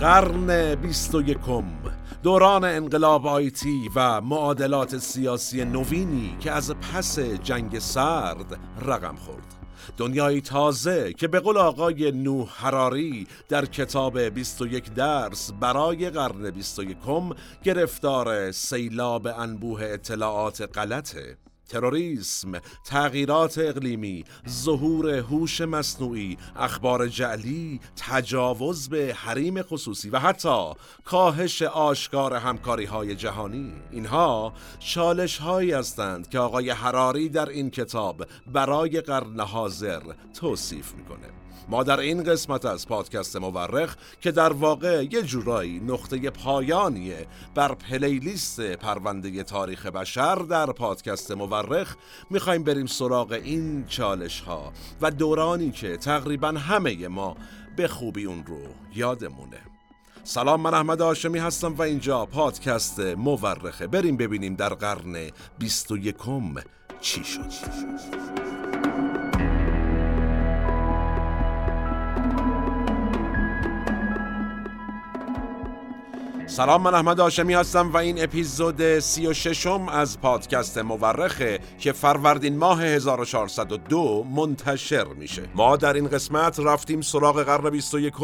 قرن بیست و یکم دوران انقلاب آیتی و معادلات سیاسی نوینی که از پس جنگ سرد رقم خورد. دنیای تازه که به قول آقای نوح حراری در کتاب 21 درس برای قرن 21 گرفتار سیلاب انبوه اطلاعات غلطه. تروریسم، تغییرات اقلیمی، ظهور هوش مصنوعی، اخبار جعلی، تجاوز به حریم خصوصی و حتی کاهش آشکار همکاری های جهانی. اینها چالش هایی هستند که آقای حراری در این کتاب برای قرن حاضر توصیف می‌کنه. ما در این قسمت از پادکست مورخ که در واقع یه جورایی نقطه پایانیه بر پلیلیست پرونده تاریخ بشر در پادکست مورخ می‌خوایم بریم سراغ این چالش ها و دورانی که تقریبا همه ما به خوبی اون رو یادمونه. سلام من احمد آشمی هستم و اینجا پادکست مورخه. بریم ببینیم در قرن 21 چی شد. سلام من احمد آشمی هستم و این اپیزود سی و ششم از پادکست مورخه که فروردین ماه 1402 منتشر میشه. ما در این قسمت رفتیم سراغ قرن 21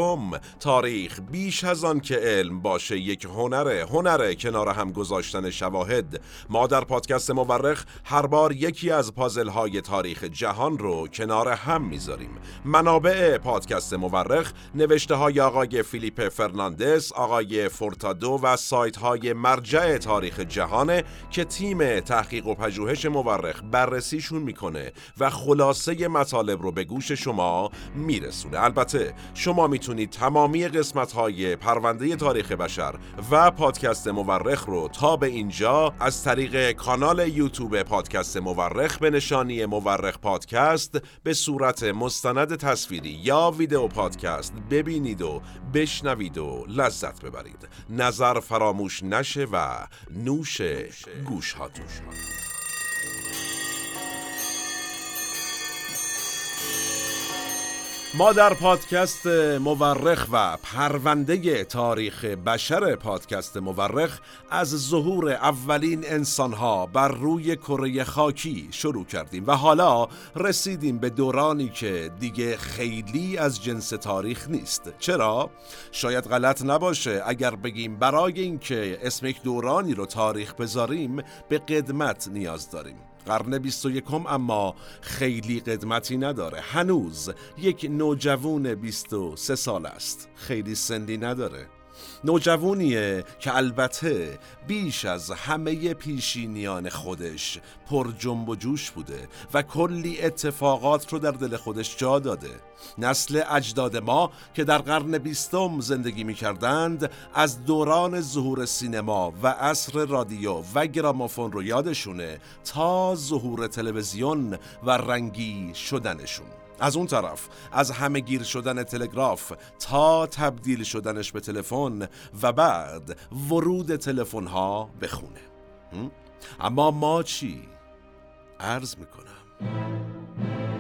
تاریخ بیش از آن که علم باشه یک هنره هنره کنار هم گذاشتن شواهد. ما در پادکست مورخ هر بار یکی از پازل های تاریخ جهان رو کنار هم می‌ذاریم. منابع پادکست مورخ نوشته های آقای فیلیپ فرناندس آقای فورتا دو و سایت های مرجع تاریخ جهانه که تیم تحقیق و پژوهش مورخ بررسیشون می‌کنه و خلاصه مطالب رو به گوش شما میرسونه. البته شما می‌تونید تمامی قسمت های پرونده تاریخ بشر و پادکست مورخ رو تا به اینجا از طریق کانال یوتیوب پادکست مورخ به نشانی مورخ پادکست به صورت مستند تصویری یا ویدیو پادکست ببینید و بشنوید و لذت ببرید. نظر فراموش نشه و نوش گوش هاتون ما در پادکست مورخ و پرونده تاریخ بشر پادکست مورخ از ظهور اولین انسانها بر روی کره خاکی شروع کردیم و حالا رسیدیم به دورانی که دیگه خیلی از جنس تاریخ نیست. چرا؟ شاید غلط نباشه. اگر بگیم برای اینکه اسم یک دورانی رو تاریخ بذاریم به قدمت نیاز داریم. قرن 21 اما خیلی قدمتی نداره. هنوز یک نوجوون 23 سال است. خیلی سندی نداره. نوجوونیه که البته بیش از همه پیشینیان خودش پر جنب و جوش بوده و کلی اتفاقات رو در دل خودش جا داده. نسل اجداد ما که در قرن بیستم زندگی می کردند از دوران ظهور سینما و عصر رادیو و گرامافون رو یادشونه تا ظهور تلویزیون و رنگی شدنشون. از اون طرف از همه گیر شدن تلگراف تا تبدیل شدنش به تلفن و بعد ورود تلفن ها به خونه. اما ما چی؟ عرض می‌کنم.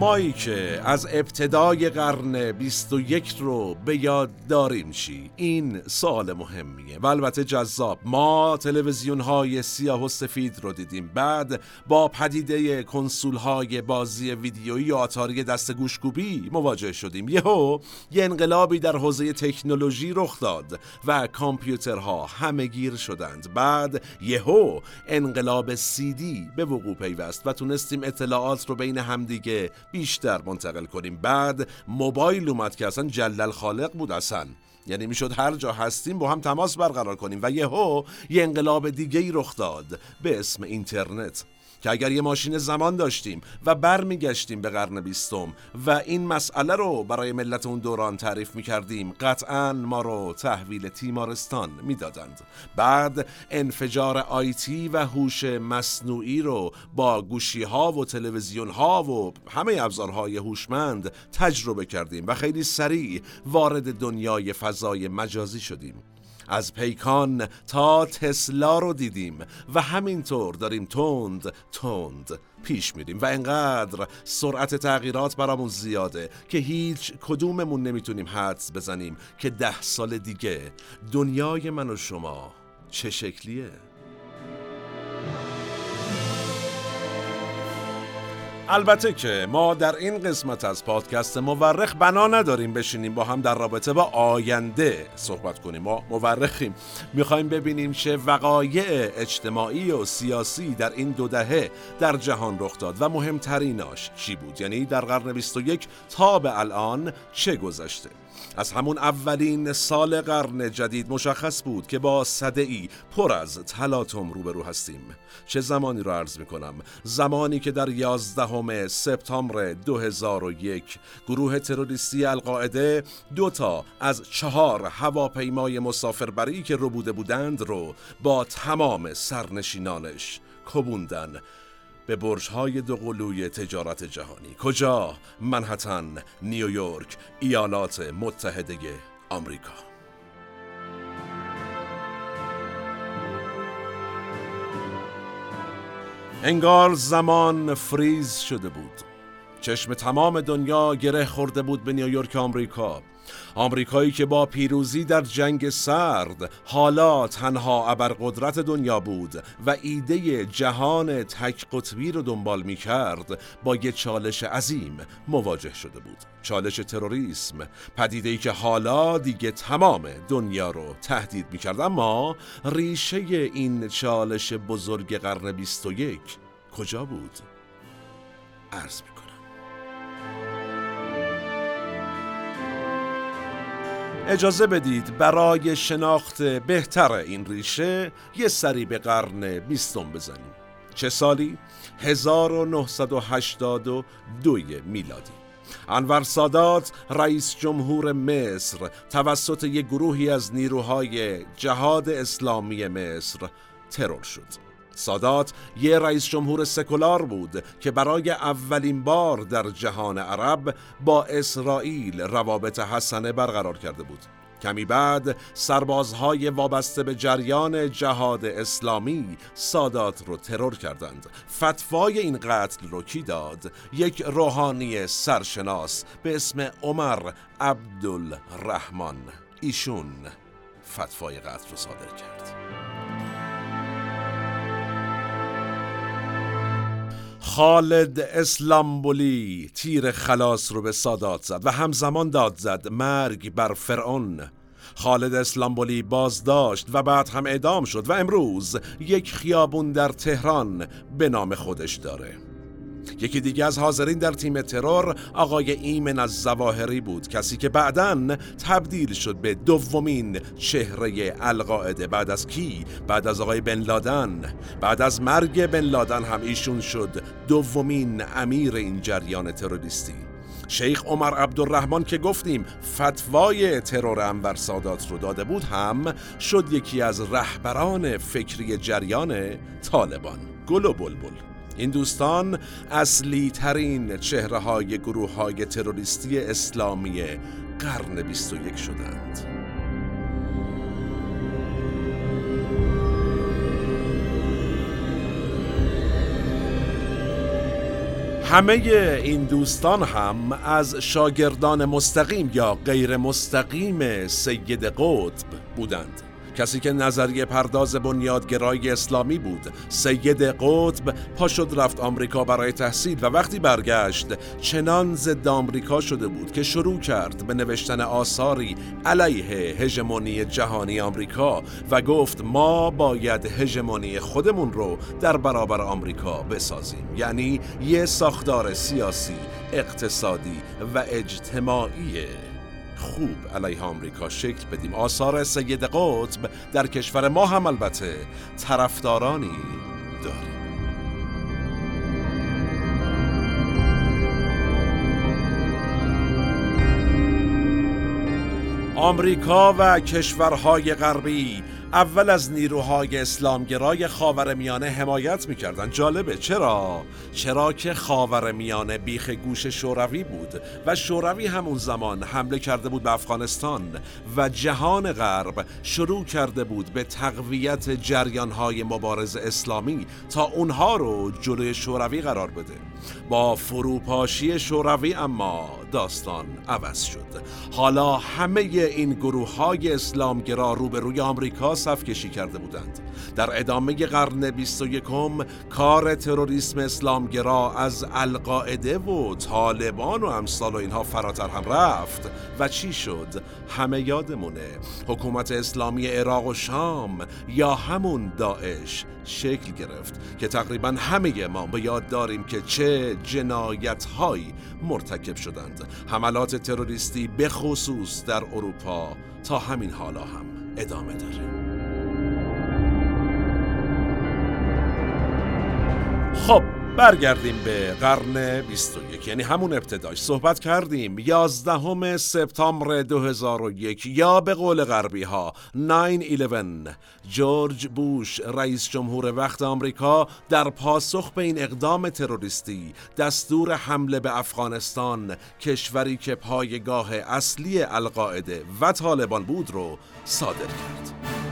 مایی که از ابتدای قرن 21 رو به یاد داریم چی این سال مهمیه و البته جذاب. ما تلویزیون های سیاه و سفید رو دیدیم. بعد با پدیده کنسول های بازی ویدیویی و آتاری دست گوشگوبی مواجه شدیم. یهو یه انقلابی در حوزه تکنولوژی رخ داد و کامپیوترها همه گیر شدند. بعد یهو انقلاب سیدی به وقوع پیوست و تونستیم اطلاعات رو بین همدیگه بیشتر منتقل کنیم. بعد موبایل اومد که اصلا جلل خالق بود اصلا. یعنی می‌شد هر جا هستیم با هم تماس برقرار کنیم و یهو یه انقلاب دیگه ای رخ داد. به اسم اینترنت. که اگر یه ماشین زمان داشتیم و برمیگشتیم به قرن بیستم و این مسئله رو برای ملت اون دوران تعریف می‌کردیم قطعا ما رو تحویل تیمارستان می‌دادند. بعد انفجار آیتی و هوش مصنوعی رو با گوشی ها و تلویزیون ها و همه ابزارهای هوشمند تجربه کردیم و خیلی سریع وارد دنیای فضای مجازی شدیم. از پیکان تا تسلا رو دیدیم و همینطور داریم تند تند پیش میریم و انقدر سرعت تغییرات برامون زیاده که هیچ کدوممون نمی‌تونیم حدس بزنیم که ده سال دیگه دنیای من و شما چه شکلیه؟ البته که ما در این قسمت از پادکست مورخ بنا نداریم بشینیم با هم در رابطه با آینده صحبت کنیم. ما مورخیم. می‌خوایم ببینیم چه وقایع اجتماعی و سیاسی در این دو دهه در جهان رخ داد و مهمتریناش چی بود؟ یعنی در قرن 21 تا به الان چه گذشته؟ از همون اولین سال قرن جدید مشخص بود که با صده ای پر از تلاطم روبرو هستیم. چه زمانی رو عرض می کنم زمانی که در 11 سپتامبر 2001 گروه تروریستی القاعده دو تا از چهار هواپیمای مسافربری که رو بوده بودند رو با تمام سرنشینانش کبوندن. به برج‌های دو قلوی تجارت جهانی. کجا؟ منحتن نیویورک ایالات متحده آمریکا. انگار زمان فریز شده بود. چشم تمام دنیا گره خورده بود به نیویورک آمریکا. آمریکایی که با پیروزی در جنگ سرد حالا تنها ابرقدرت دنیا بود و ایده جهان تک قطبی رو دنبال می کرد با یک چالش عظیم مواجه شده بود. چالش تروریسم. پدیده ای که حالا دیگه تمام دنیا رو تهدید می کرد اما ریشه این چالش بزرگ قرن 21 کجا بود؟ عرض می اجازه بدید برای شناخت بهتر این ریشه یه سری به قرن بیستم بزنیم. چه سالی؟ 1982 میلادی. انور سادات رئیس جمهور مصر توسط یک گروهی از نیروهای جهاد اسلامی مصر ترور شد. سادات یه رئیس جمهور سکولار بود که برای اولین بار در جهان عرب با اسرائیل روابط حسنه برقرار کرده بود. کمی بعد سربازهای وابسته به جریان جهاد اسلامی سادات رو ترور کردند. فتوای این قتل رو کی داد؟ یک روحانی سرشناس به اسم عمر عبدالرحمن. ایشون فتوای قتل رو صادر کرد. خالد اسلامبولی تیر خلاص رو به سادات زد و همزمان داد زد مرگ بر فرعون. خالد اسلامبولی بازداشت و بعد هم اعدام شد و امروز یک خیابون در تهران به نام خودش داره. یکی دیگه از حاضرین در تیم ترور آقای ایمن از زواهری بود کسی که بعدا تبدیل شد به دومین چهره القاعده. بعد از کی؟ بعد از آقای بن لادن. بعد از مرگ بن لادن هم ایشون شد دومین امیر این جریان تروریستی. شیخ عمر عبدالرحمن که گفتیم فتوای ترور انور سادات رو داده بود هم شد یکی از رهبران فکری جریان طالبان. گل و بلبل. این دوستان اصلی ترین چهره های گروه های تروریستی اسلامی قرن 21 شدند. همه این دوستان هم از شاگردان مستقیم یا غیر مستقیم سید قطب بودند. کسی که نظریه پرداز بنیادگرای اسلامی بود. سید قطب پا شد رفت آمریکا برای تحصیل و وقتی برگشت چنان ضد آمریکا شده بود که شروع کرد به نوشتن آثاری علیه هژمونی جهانی آمریکا و گفت ما باید هژمونی خودمون رو در برابر آمریکا بسازیم. یعنی یه ساختار سیاسی اقتصادی و اجتماعی. خوب علیه آمریکا شکل بدیم. آثار سید قطب در کشور ما هم البته طرفدارانی داریم. آمریکا و کشورهای غربی اول از نیروهای اسلامگرای خاورمیانه حمایت می‌کردند. جالبه. چرا؟ چرا که خاورمیانه بیخ گوش شوروی بود و شوروی همون زمان حمله کرده بود به افغانستان و جهان غرب شروع کرده بود به تقویت جریانهای مبارز اسلامی تا اونها رو جلوی شوروی قرار بده. با فروپاشی شوروی اما داستان عوض شد. حالا همه این گروه های اسلامگرا روبروی آمریکا صف کشی کرده بودند. در ادامه قرن 21 کار تروریسم اسلامگرا از القاعده و طالبان و امثال و اینها فراتر هم رفت. و چی شد؟ همه یادمونه. حکومت اسلامی عراق و شام یا همون داعش شکل گرفت که تقریبا همه ما به یاد داریم که چه جنایت هایی مرتکب شدند. حملات تروریستی به خصوص در اروپا تا همین حالا هم ادامه داره. خب برگردیم به قرن 21 یعنی همون ابتداش صحبت کردیم. 11 سپتامبر 2001 یا به قول غربی ها 9-11 جورج بوش رئیس جمهور وقت آمریکا در پاسخ به این اقدام تروریستی دستور حمله به افغانستان کشوری که پایگاه اصلی القاعده و طالبان بود رو صادر کرد.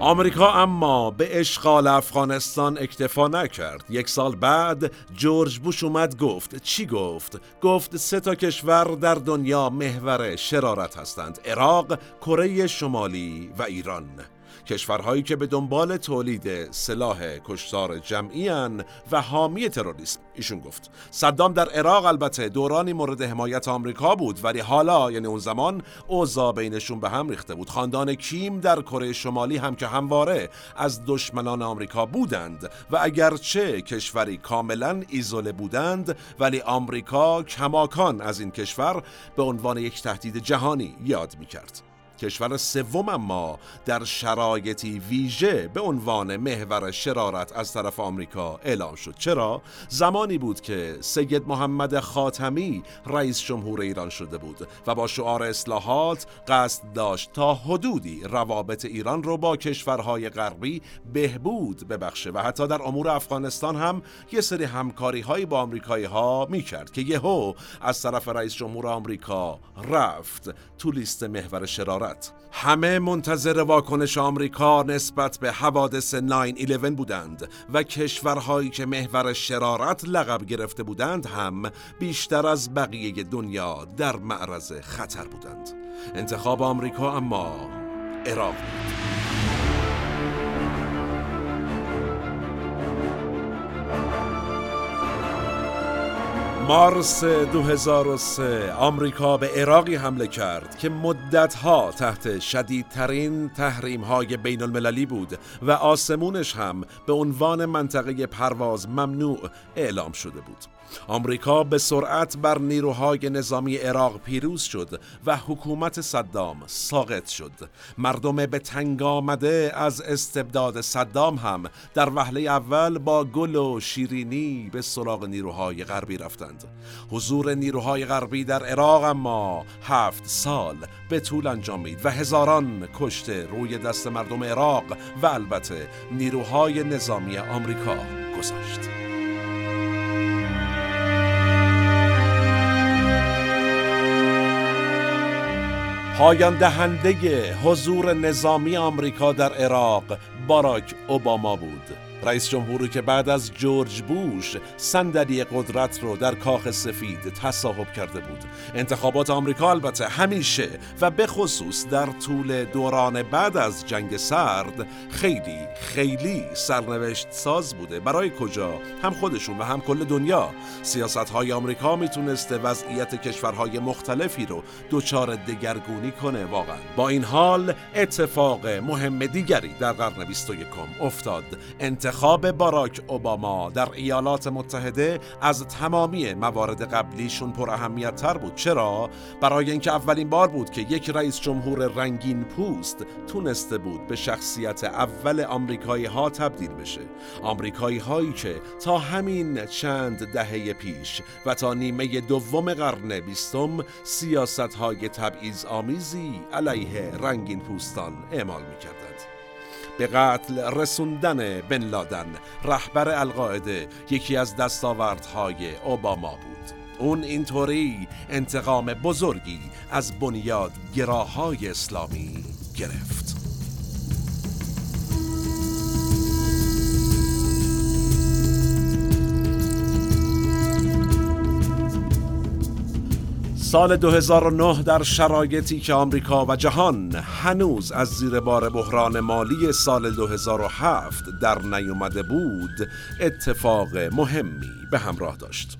آمریکا اما به اشغال افغانستان اکتفا نکرد. یک سال بعد جورج بوش اومد گفت چی گفت؟ گفت سه تا کشور در دنیا محور شرارت هستند عراق کره شمالی و ایران. کشورهایی که به دنبال تولید سلاح کشتار جمعی و حامی تروریسم ایشون گفت صدام در عراق البته دورانی مورد حمایت آمریکا بود ولی حالا یعنی اون زمان اوضاع بینشون به هم ریخته بود خاندان کیم در کره شمالی هم که همواره از دشمنان آمریکا بودند و اگرچه کشوری کاملا ایزوله بودند ولی آمریکا کماکان از این کشور به عنوان یک تهدید جهانی یاد می کرد. کشور سوم اما در شرایطی ویژه به عنوان محور شرارت از طرف آمریکا اعلام شد. چرا؟ زمانی بود که سید محمد خاتمی رئیس جمهور ایران شده بود و با شعار اصلاحات قصد داشت تا حدودی روابط ایران رو با کشورهای غربی بهبود ببخشه و حتی در امور افغانستان هم یه سری همکاری هایی با آمریکایی ها می کرد که یهو از طرف رئیس جمهور آمریکا رفت تو لیست محور شرارت. همه منتظر واکنش آمریکا نسبت به حوادث 9-11 بودند و کشورهایی که محور شرارت لقب گرفته بودند هم بیشتر از بقیه دنیا در معرض خطر بودند. انتخاب آمریکا اما عراق بود. مارس 2003 آمریکا به عراقی حمله کرد که مدتها تحت شدیدترین تحریم های بین المللی بود و آسمونش هم به عنوان منطقه پرواز ممنوع اعلام شده بود. آمریکا به سرعت بر نیروهای نظامی عراق پیروز شد و حکومت صدام ساقط شد. مردم به تنگ آمده از استبداد صدام هم در وهله اول با گل و شیرینی به سراغ نیروهای غربی رفتند. حضور نیروهای غربی در عراق اما هفت سال به طول انجامید و هزاران کشته روی دست مردم عراق و البته نیروهای نظامی آمریکا گذاشت پایان دهنده حضور نظامی آمریکا در عراق باراک اوباما بود. رئیس جمهوری که بعد از جورج بوش صندلی قدرت رو در کاخ سفید تصاحب کرده بود. انتخابات آمریکا البته همیشه و به خصوص در طول دوران بعد از جنگ سرد خیلی خیلی سرنوشت ساز بوده. برای کجا؟ هم خودشون و هم کل دنیا. سیاست های آمریکا می‌تونسته وضعیت کشورهای مختلفی رو دچار دگرگونی کنه واقعا. با این حال اتفاق مهم دیگری در قرن 21 افتاد. انت انتخاب باراک اوباما در ایالات متحده از تمامی موارد قبلیشون پر اهمیت تر بود. چرا؟ برای اینکه اولین بار بود که یک رئیس جمهور رنگین پوست تونسته بود به شخصیت اول آمریکایی ها تبدیل بشه. آمریکایی هایی که تا همین چند دهه پیش و تا نیمه دوم قرن بیستم سیاست های تبعیض آمیزی علیه رنگین پوستان اعمال می‌کردند. به قتل رسوندن بن لادن رهبر القاعده یکی از دستاوردهای اوباما بود. اون اینطوری انتقام بزرگی از بنیاد گراهای اسلامی گرفت. سال 2009 در شرایطی که آمریکا و جهان هنوز از زیر بار بحران مالی سال 2007 در نیومده بود اتفاق مهمی به همراه داشت.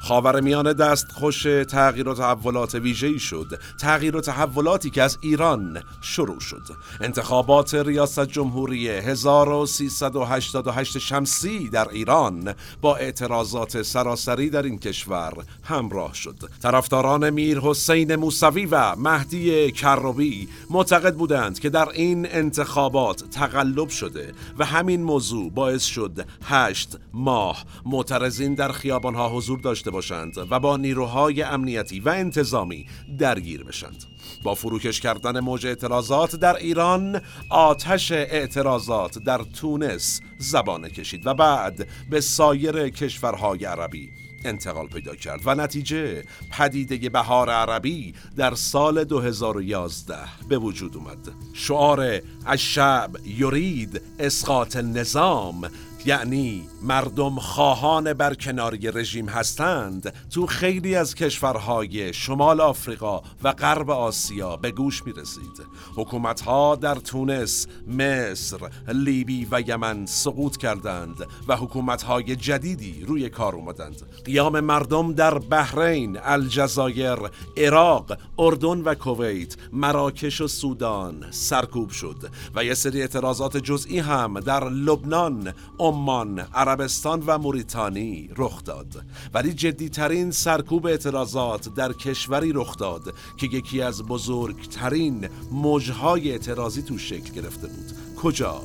خاور میانه دست خوش تغییر و تحولات ویژه‌ای شد. تغییر و تحولاتی که از ایران شروع شد. انتخابات ریاست جمهوری 1388 شمسی در ایران با اعتراضات سراسری در این کشور همراه شد. طرفداران میر حسین موسوی و مهدی کروبی معتقد بودند که در این انتخابات تقلب شده و همین موضوع باعث شد هشت ماه. معترضین در خیابانها حضور داشته باشند و با نیروهای امنیتی و انتظامی درگیر بشند. با فروکش کردن موج اعتراضات در ایران آتش اعتراضات در تونس زبانه کشید و بعد به سایر کشورهای عربی انتقال پیدا کرد و نتیجه پدیده بهار عربی در سال 2011 به وجود اومد. شعار الشعب یرید اسقاط النظام یعنی مردم خواهان برکناری رژیم هستند تو خیلی از کشورهای شمال آفریقا و غرب آسیا به گوش می رسید حکومت ها در تونس، مصر، لیبی و یمن سقوط کردند و حکومت های جدیدی روی کار اومدند. قیام مردم در بحرین، الجزایر، عراق، اردن و کویت، مراکش و سودان سرکوب شد و یه سری اعتراضات جزئی هم در لبنان، عمان، عربستان و موریتانی رخ داد. ولی جدیترین سرکوب اعتراضات در کشوری رخ داد که یکی از بزرگترین موجهای اعتراضی تو شکل گرفته بود. کجا؟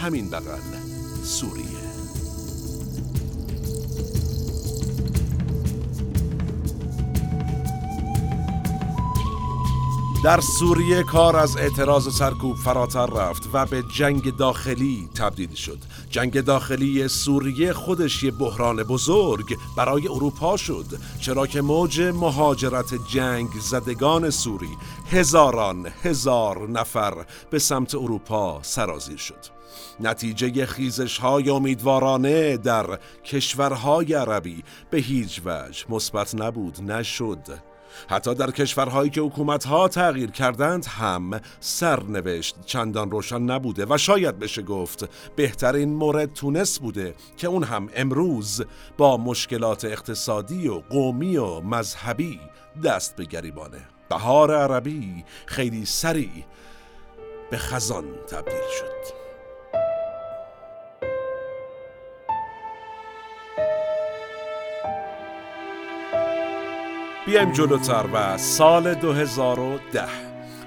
همین بغل. سوریه در سوریه کار از اعتراض سرکوب فراتر رفت و به جنگ داخلی تبدیل شد. جنگ داخلی سوریه خودش یه بحران بزرگ برای اروپا شد چرا که موج مهاجرت جنگ زدگان سوری هزاران هزار نفر به سمت اروپا سرازیر شد. نتیجه خیزش های امیدوارانه در کشورهای عربی به هیچ وجه مثبت نبود نشد. حتی در کشورهایی که حکومتها تغییر کردند هم سرنوشت چندان روشن نبوده و شاید بشه گفت بهترین مورد تونس بوده که اون هم امروز با مشکلات اقتصادی و قومی و مذهبی دست به گریبانه. بهار عربی خیلی سریع به خزان تبدیل شد. بیایم جلوتر و سال 2010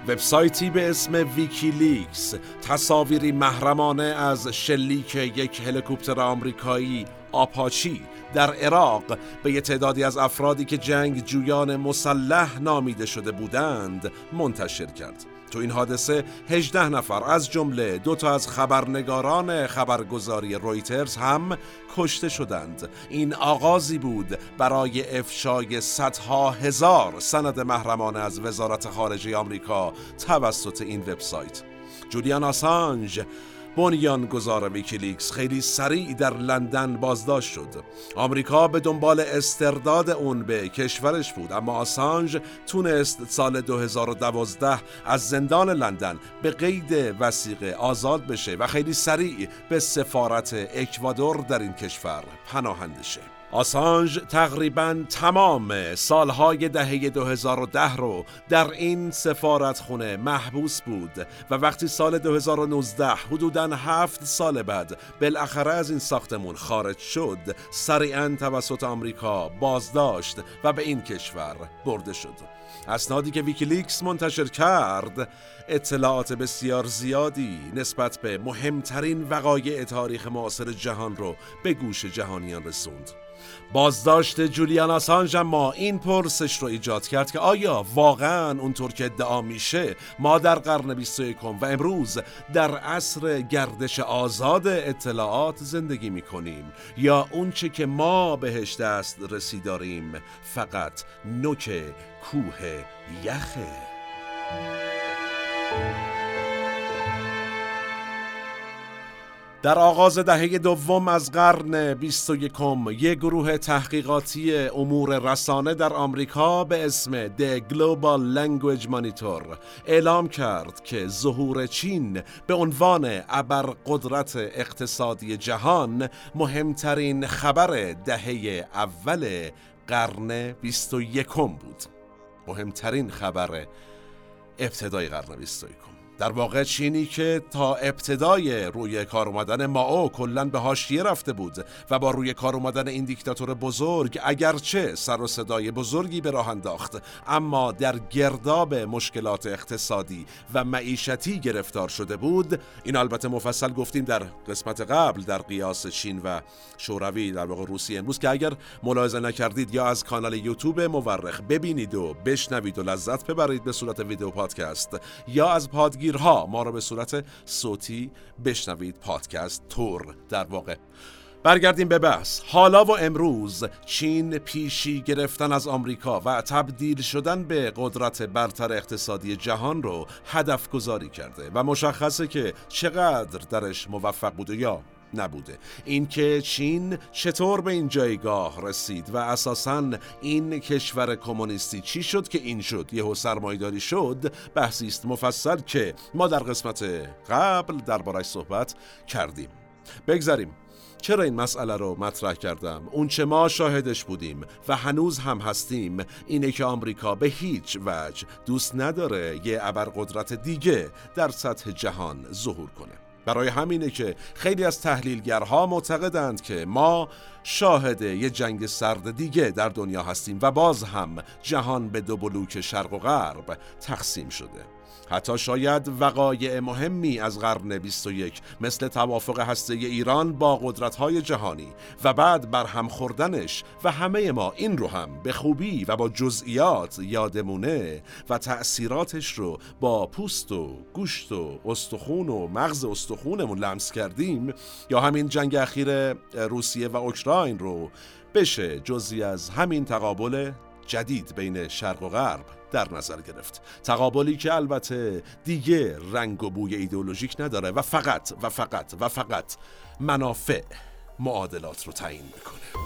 وبسایتی به اسم ویکیلیکس تصاویری محرمانه از شلیک یک هلیکوپتر آمریکایی آپاچی در عراق به یه تعدادی از افرادی که جنگ جویان مسلح نامیده شده بودند منتشر کرد. تو این حادثه 18 نفر از جمله دو تا از خبرنگاران خبرگزاری رویترز هم کشته شدند. این آغازی بود برای افشای صدها هزار سند محرمانه از وزارت خارجه آمریکا توسط این وبسایت. جولیان آسانج بنیان‌گذار ویکیلیکس خیلی سریع در لندن بازداشت شد. آمریکا به دنبال استرداد اون به کشورش بود اما آسانج تونست سال 2012 از زندان لندن به قید وثیقه آزاد بشه و خیلی سریع به سفارت اکوادور در این کشور پناهنده شه. آسانج تقریبا تمام سالهای دهه 2010 رو در این سفارت خونه محبوس بود و وقتی سال 2019 حدوداً هفت سال بعد بالاخره از این ساختمون خارج شد سریعا توسط آمریکا بازداشت و به این کشور برده شد. اسنادی که ویکیلیکس منتشر کرد اطلاعات بسیار زیادی نسبت به مهمترین وقایع تاریخ معاصر جهان رو به گوش جهانیان رسوند. بازداشت جولیان آسانج ما این پرسش رو ایجاد کرد که آیا واقعا اونطور که ادعا میشه ما در قرن 21 و امروز در عصر گردش آزاد اطلاعات زندگی می‌کنیم؟ یا اونچه که ما بهش دست رسی داریم فقط نوک کوه یخه؟ در آغاز دهه دوم از قرن 21 یک گروه تحقیقاتی امور رسانه در آمریکا به اسم The Global Language Monitor اعلام کرد که ظهور چین به عنوان ابرقدرت اقتصادی جهان مهمترین خبر دهه اول قرن 21 بود. مهمترین خبر ابتدای قرن 21 در واقع چینی که تا ابتدای روی کار اومدن ماو کلا به حاشیه رفته بود و با روی کار اومدن این دیکتاتور بزرگ اگرچه سر و صدای بزرگی به راه انداخت اما در گرداب مشکلات اقتصادی و معیشتی گرفتار شده بود. این البته مفصل گفتیم در قسمت قبل در قیاس چین و شوروی در واقع روسیه امروز که اگر ملاحظه نکردید یا از کانال یوتیوب مورخ ببینید و بشنوید و لذت ببرید به صورت ویدیو پادکست یا از پادگیر تصویرها ما را به صورت صوتی بشنوید. پادکست تور در واقع. برگردیم به بحث. حالا و امروز چین پیشی گرفتن از آمریکا و تبدیل شدن به قدرت برتر اقتصادی جهان رو هدف گذاری کرده و مشخصه که چقدر درش موفق بوده یا نبوده. اینکه چین چطور به این جایگاه رسید و اساسا این کشور کمونیستی چی شد که این شد؟ یهو سرمایداری شد بحثی است مفصل که ما در قسمت قبل دربارش صحبت کردیم. بگذاریم چرا این مسئله رو مطرح کردم؟ اون چه ما شاهدش بودیم و هنوز هم هستیم اینه که آمریکا به هیچ وجه دوست نداره یه ابرقدرت دیگه در سطح جهان ظهور کنه. برای همینه که خیلی از تحلیلگرها معتقدند که ما شاهد یه جنگ سرد دیگه در دنیا هستیم و باز هم جهان به دو بلوک شرق و غرب تقسیم شده. حتی شاید وقایع مهمی از قرن 21 مثل توافق هسته ایران با قدرت‌های جهانی و بعد بر هم خوردنش و همه ما این رو هم به خوبی و با جزئیات یادمونه و تأثیراتش رو با پوست و گوشت و استخون و مغز استخونمون لمس کردیم یا همین جنگ اخیر روسیه و اوکراین رو بشه جزی از همین تقابل جدید بین شرق و غرب. در نظر گرفت. تقابلی که البته دیگه رنگ و بوی ایدئولوژیک نداره و فقط و فقط و فقط منافع معادلات رو تعیین می‌کنه.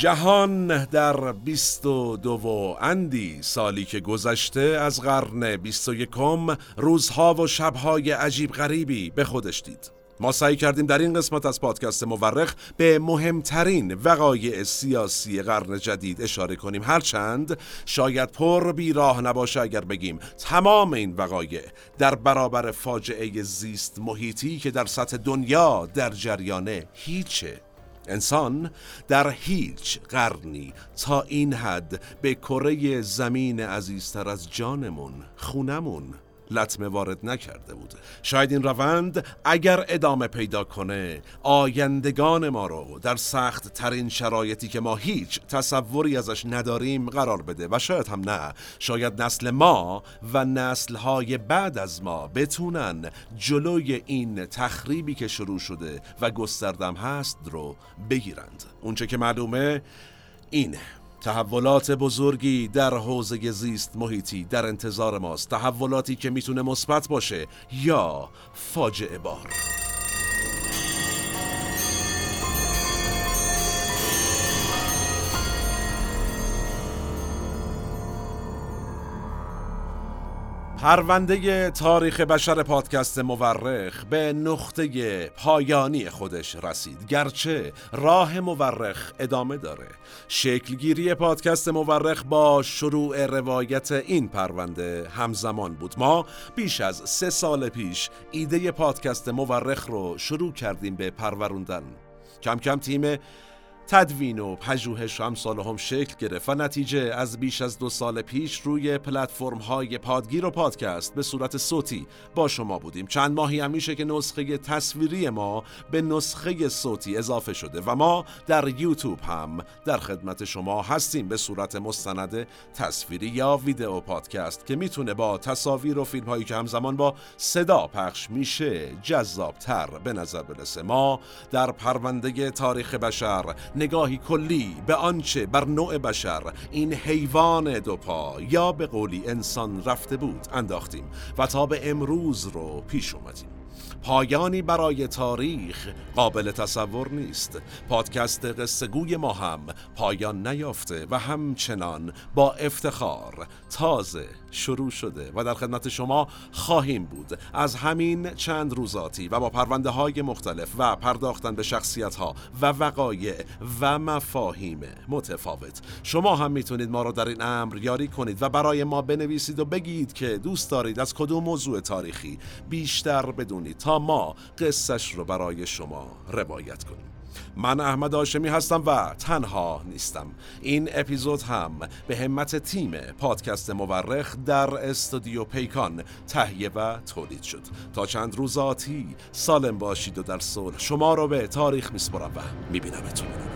جهان در بیست و دو اندی سالی که گذشته از قرن بیست و یکم روزها و شبهای عجیب غریبی به خودش دید. ما سعی کردیم در این قسمت از پادکست مورخ به مهمترین وقایع سیاسی قرن جدید اشاره کنیم. هرچند شاید پر بیراه نباشه اگر بگیم تمام این وقایع در برابر فاجعه زیست محیطی که در سطح دنیا در جریانه هیچه. انسان در هیچ قرنی تا این حد به کره زمین عزیزتر از جانمون خونمون لطمه وارد نکرده بود. شاید این روند اگر ادامه پیدا کنه آیندگان ما رو در سخت ترین شرایطی که ما هیچ تصوری ازش نداریم قرار بده و شاید هم نه. شاید نسل ما و نسل های بعد از ما بتونن جلوی این تخریبی که شروع شده و گستردم هست رو بگیرند. اونچه که معلومه اینه تحولات بزرگی در حوزه زیست محیطی در انتظار ماست. تحولاتی که می‌تونه مثبت باشه یا فاجعه بار. پرونده تاریخ بشر پادکست مورخ به نقطه پایانی خودش رسید. گرچه راه مورخ ادامه داره. شکلگیری پادکست مورخ با شروع روایت این پرونده همزمان بود. ما بیش از سه سال پیش ایده پادکست مورخ رو شروع کردیم به پروروندن. کم کم تیم تدوین و پژوهش هم سال هم شکل گرفت و نتیجه از بیش از دو سال پیش روی پلتفرم های پادگیر و پادکست به صورت صوتی با شما بودیم. چند ماهی هم میشه که نسخه تصویری ما به نسخه صوتی اضافه شده و ما در یوتیوب هم در خدمت شما هستیم به صورت مستند تصویری یا ویدیو پادکست که می‌تونه با تصاویر و فیلم هایی که همزمان با صدا پخش میشه جذابتر به نظر برسه. ما در پرونده تاریخ بشر نگاهی کلی به آنچه بر نوع بشر این حیوان دوپا یا به قولی انسان رفته بود انداختیم و تا به امروز رو پیش اومدیم. پایانی برای تاریخ قابل تصور نیست. پادکست قصه گوی ما هم پایان نیافته و همچنان با افتخار تازه شروع شده و در خدمت شما خواهیم بود. از همین چند روزاتی و با پرونده های مختلف و پرداختن به شخصیت ها و وقایع و مفاهیم متفاوت. شما هم می‌تونید ما را در این امر یاری کنید و برای ما بنویسید و بگید که دوست دارید از کدوم موضوع تاریخی بیشتر بدونید تا ما قصهش رو برای شما روایت کنیم. من احمد آشمی هستم و تنها نیستم. این اپیزود هم به همت تیم پادکست مورخ در استودیو پیکان تهیه و تولید شد. تا چند روزاتی سالم باشید و در صلح. شما رو به تاریخ میسپرم و میبینمتون